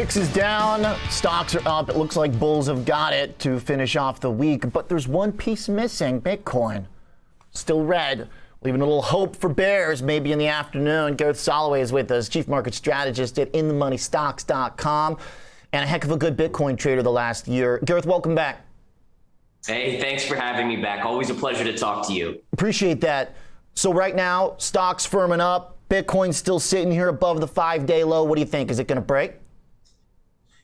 VIX is down, stocks are up. It looks like bulls have got it to finish off the week, but there's one piece missing Bitcoin. Still red, leaving a little hope for bears maybe in the afternoon. Gareth Soloway is with us, chief market strategist at InTheMoneyStocks.com, and a heck of a good Bitcoin trader the last year. Gareth, welcome back. Hey, thanks for having me back. Always a pleasure to talk to you. Appreciate that. So, right now, stocks firming up. Bitcoin's still sitting here above the five day low. What do you think? Is it going to break?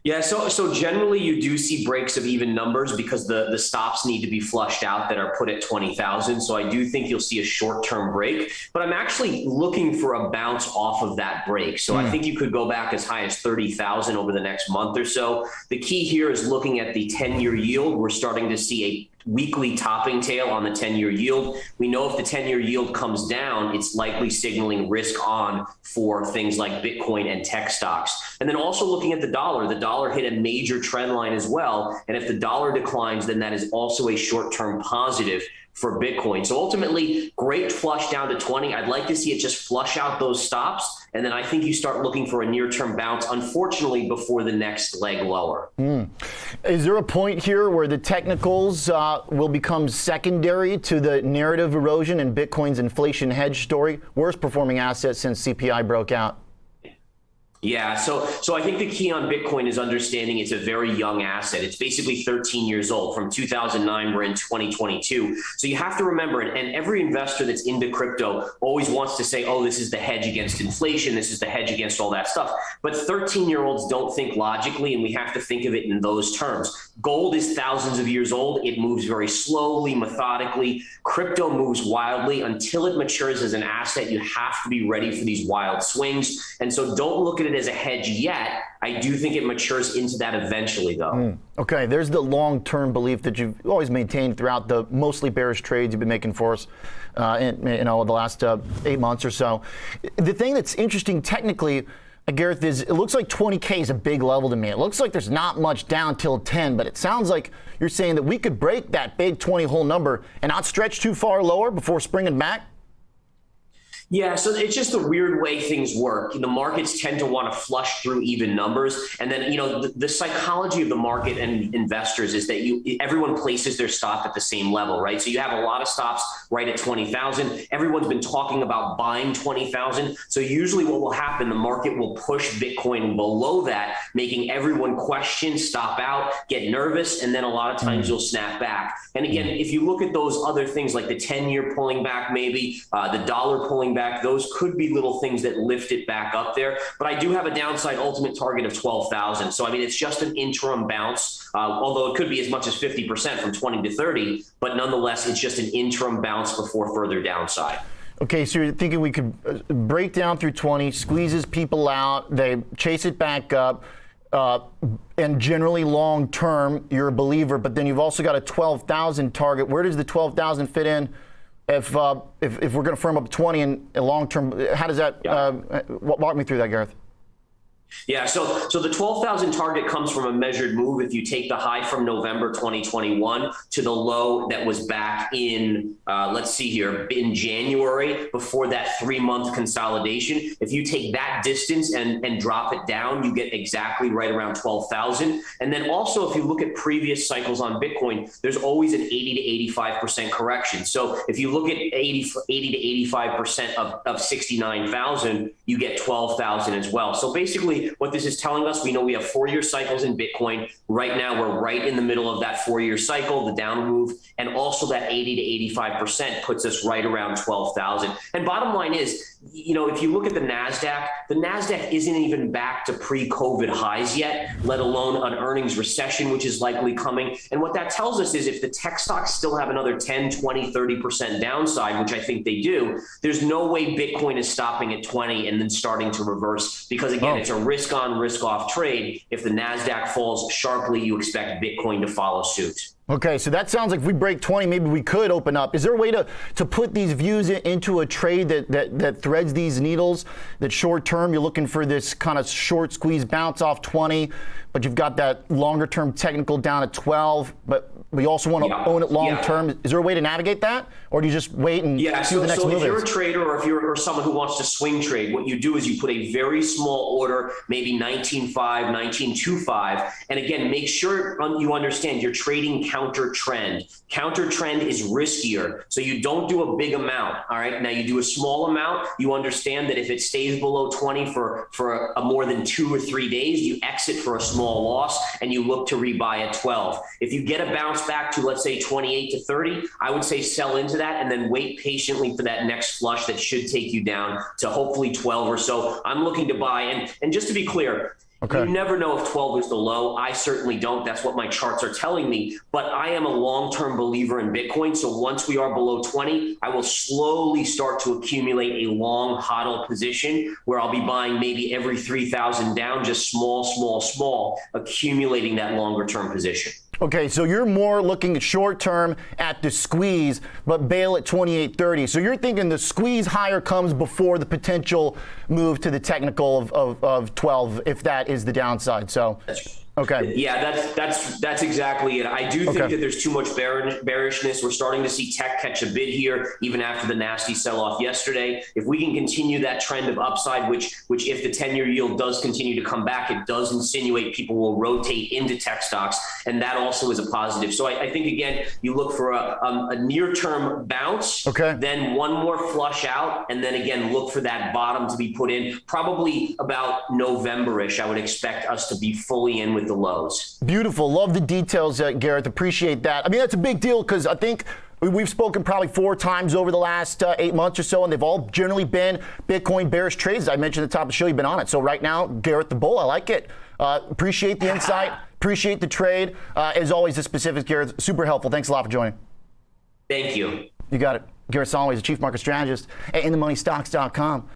Yeah, so so generally you do see breaks of even numbers because the the stops need to be flushed out that are put at 20,000. So I do think you'll see a short-term break, but I'm actually looking for a bounce off of that break. So mm. I hmm. think you could go back as high as 30,000 over the next month or so. The key here is looking at the 10-year yield. We're starting to see a weekly topping tail on the 10 year yield. We know if the 10 year yield comes down, it's likely signaling risk on for things like Bitcoin and tech stocks. And then also looking at the dollar, the dollar hit a major trend line as well. And if the dollar declines, then that is also a short term positive for Bitcoin. So ultimately, great flush down to 20. I'd like to see it just flush out those stops. And then I think you start looking for a near term bounce, unfortunately, before the next leg lower. Mm. Is there a point here where the technicals uh, will become secondary to the narrative erosion and Bitcoin's inflation hedge story? Worst performing asset since CPI broke out. Yeah, so so I think the key on Bitcoin is understanding it's a very young asset. It's basically 13 years old. From 2009, we're in 2022. So you have to remember, and, and every investor that's into crypto always wants to say, "Oh, this is the hedge against inflation. This is the hedge against all that stuff." But 13 year olds don't think logically, and we have to think of it in those terms. Gold is thousands of years old. It moves very slowly, methodically. Crypto moves wildly. Until it matures as an asset, you have to be ready for these wild swings. And so don't look at it as a hedge yet. I do think it matures into that eventually, though. Mm. Okay, there's the long term belief that you've always maintained throughout the mostly bearish trades you've been making for us uh, in you know, the last uh, eight months or so. The thing that's interesting technically, uh, Gareth, is it looks like 20K is a big level to me. It looks like there's not much down till 10, but it sounds like you're saying that we could break that big 20 whole number and not stretch too far lower before springing back? Yeah, so it's just the weird way things work. The markets tend to want to flush through even numbers, and then you know the, the, psychology of the market and investors is that you everyone places their stop at the same level, right? So you have a lot of stops right at twenty thousand. Everyone's been talking about buying twenty thousand. So usually, what will happen, the market will push Bitcoin below that, making everyone question, stop out, get nervous, and then a lot of times mm. you'll snap back. And again, if you look at those other things like the ten year pulling back, maybe uh, the dollar pulling back, those could be little things that lift it back up there. But I do have a downside ultimate target of 12,000. So, I mean, it's just an interim bounce, uh, although it could be as much as 50% from 20 to 30. But nonetheless, it's just an interim bounce before further downside. Okay, so you're thinking we could uh, break down through 20, squeezes people out, they chase it back up. Uh, and generally long term, you're a believer, but then you've also got a 12,000 target. Where does the 12,000 fit in if, uh, if, if we're going to firm up 20 in a long term, how does that, yeah. uh, walk me through that, Gareth? Yeah, so so the 12,000 target comes from a measured move. If you take the high from November 2021 to the low that was back in, uh, let's see here, in January before that three month consolidation, if you take that distance and, and drop it down, you get exactly right around 12,000. And then also, if you look at previous cycles on Bitcoin, there's always an 80 to 85% correction. So if you look at 80, 80 to 85% of, of 69,000, you get 12,000 as well. So basically, what this is telling us, we know we have four year cycles in Bitcoin. Right now, we're right in the middle of that four year cycle, the down move, and also that 80 to 85% puts us right around 12,000. And bottom line is, you know, if you look at the NASDAQ, the NASDAQ isn't even back to pre COVID highs yet, let alone an earnings recession, which is likely coming. And what that tells us is if the tech stocks still have another 10, 20, 30% downside, which I think they do, there's no way Bitcoin is stopping at 20 and then starting to reverse because, again, oh. it's a risk on, risk off trade. If the NASDAQ falls sharply, you expect Bitcoin to follow suit. Okay, so that sounds like if we break 20, maybe we could open up. Is there a way to, to put these views into a trade that, that, that threads these needles? That short term, you're looking for this kind of short squeeze bounce off 20, but you've got that longer term technical down at 12. But but you also want to Yeah. own it long Yeah. term. Is there a way to navigate that, or do you just wait and Yeah, see so, the next so move if you're is? a trader or if you're or someone who wants to swing trade, what you do is you put a very small order, maybe 19.5, 19.25, and again, make sure you understand you're trading counter trend. Counter trend is riskier, so you don't do a big amount. All right, now you do a small amount. You understand that if it stays below 20 for for a, a more than two or three days, you exit for a small loss and you look to rebuy at 12. If you get a bounce back to let's say 28 to 30, I would say sell into that and then wait patiently for that next flush that should take you down to hopefully 12 or so. I'm looking to buy and and just to be clear, Okay. you never know if 12 is the low. I certainly don't. That's what my charts are telling me. But I am a long term believer in Bitcoin. So once we are below 20, I will slowly start to accumulate a long hodl position where I'll be buying maybe every 3,000 down, just small, small, small, accumulating that longer term position. Okay, so you're more looking at short term at the squeeze, but bail at 28.30. So you're thinking the squeeze higher comes before the potential move to the technical of, of, of 12, if that is the downside. So, okay. Yeah, that's that's that's exactly it. I do think Okay. that there's too much bearish, bearishness. We're starting to see tech catch a bid here, even after the nasty sell-off yesterday. If we can continue that trend of upside, which which if the 10-year yield does continue to come back, it does insinuate people will rotate into tech stocks, and that also is a positive. So I, I think again, you look for a, um, a near-term bounce, Okay. then one more flush out, and then again look for that bottom to be put in. Probably about November-ish, I would expect us to be fully in with the lows. Beautiful. Love the details, uh, Gareth. Appreciate that. I mean, that's a big deal because I think we- we've spoken probably four times over the last uh, eight months or so, and they've all generally been Bitcoin bearish trades. I mentioned at the top of the show, you've been on it. So right now, Gareth the Bull, I like it. Uh, appreciate the insight. Appreciate the trade. Uh, as always, the specifics, Gareth, super helpful. Thanks a lot for joining. Thank you. You got it. Gareth Soloway is the chief market strategist at InTheMoneyStocks.com.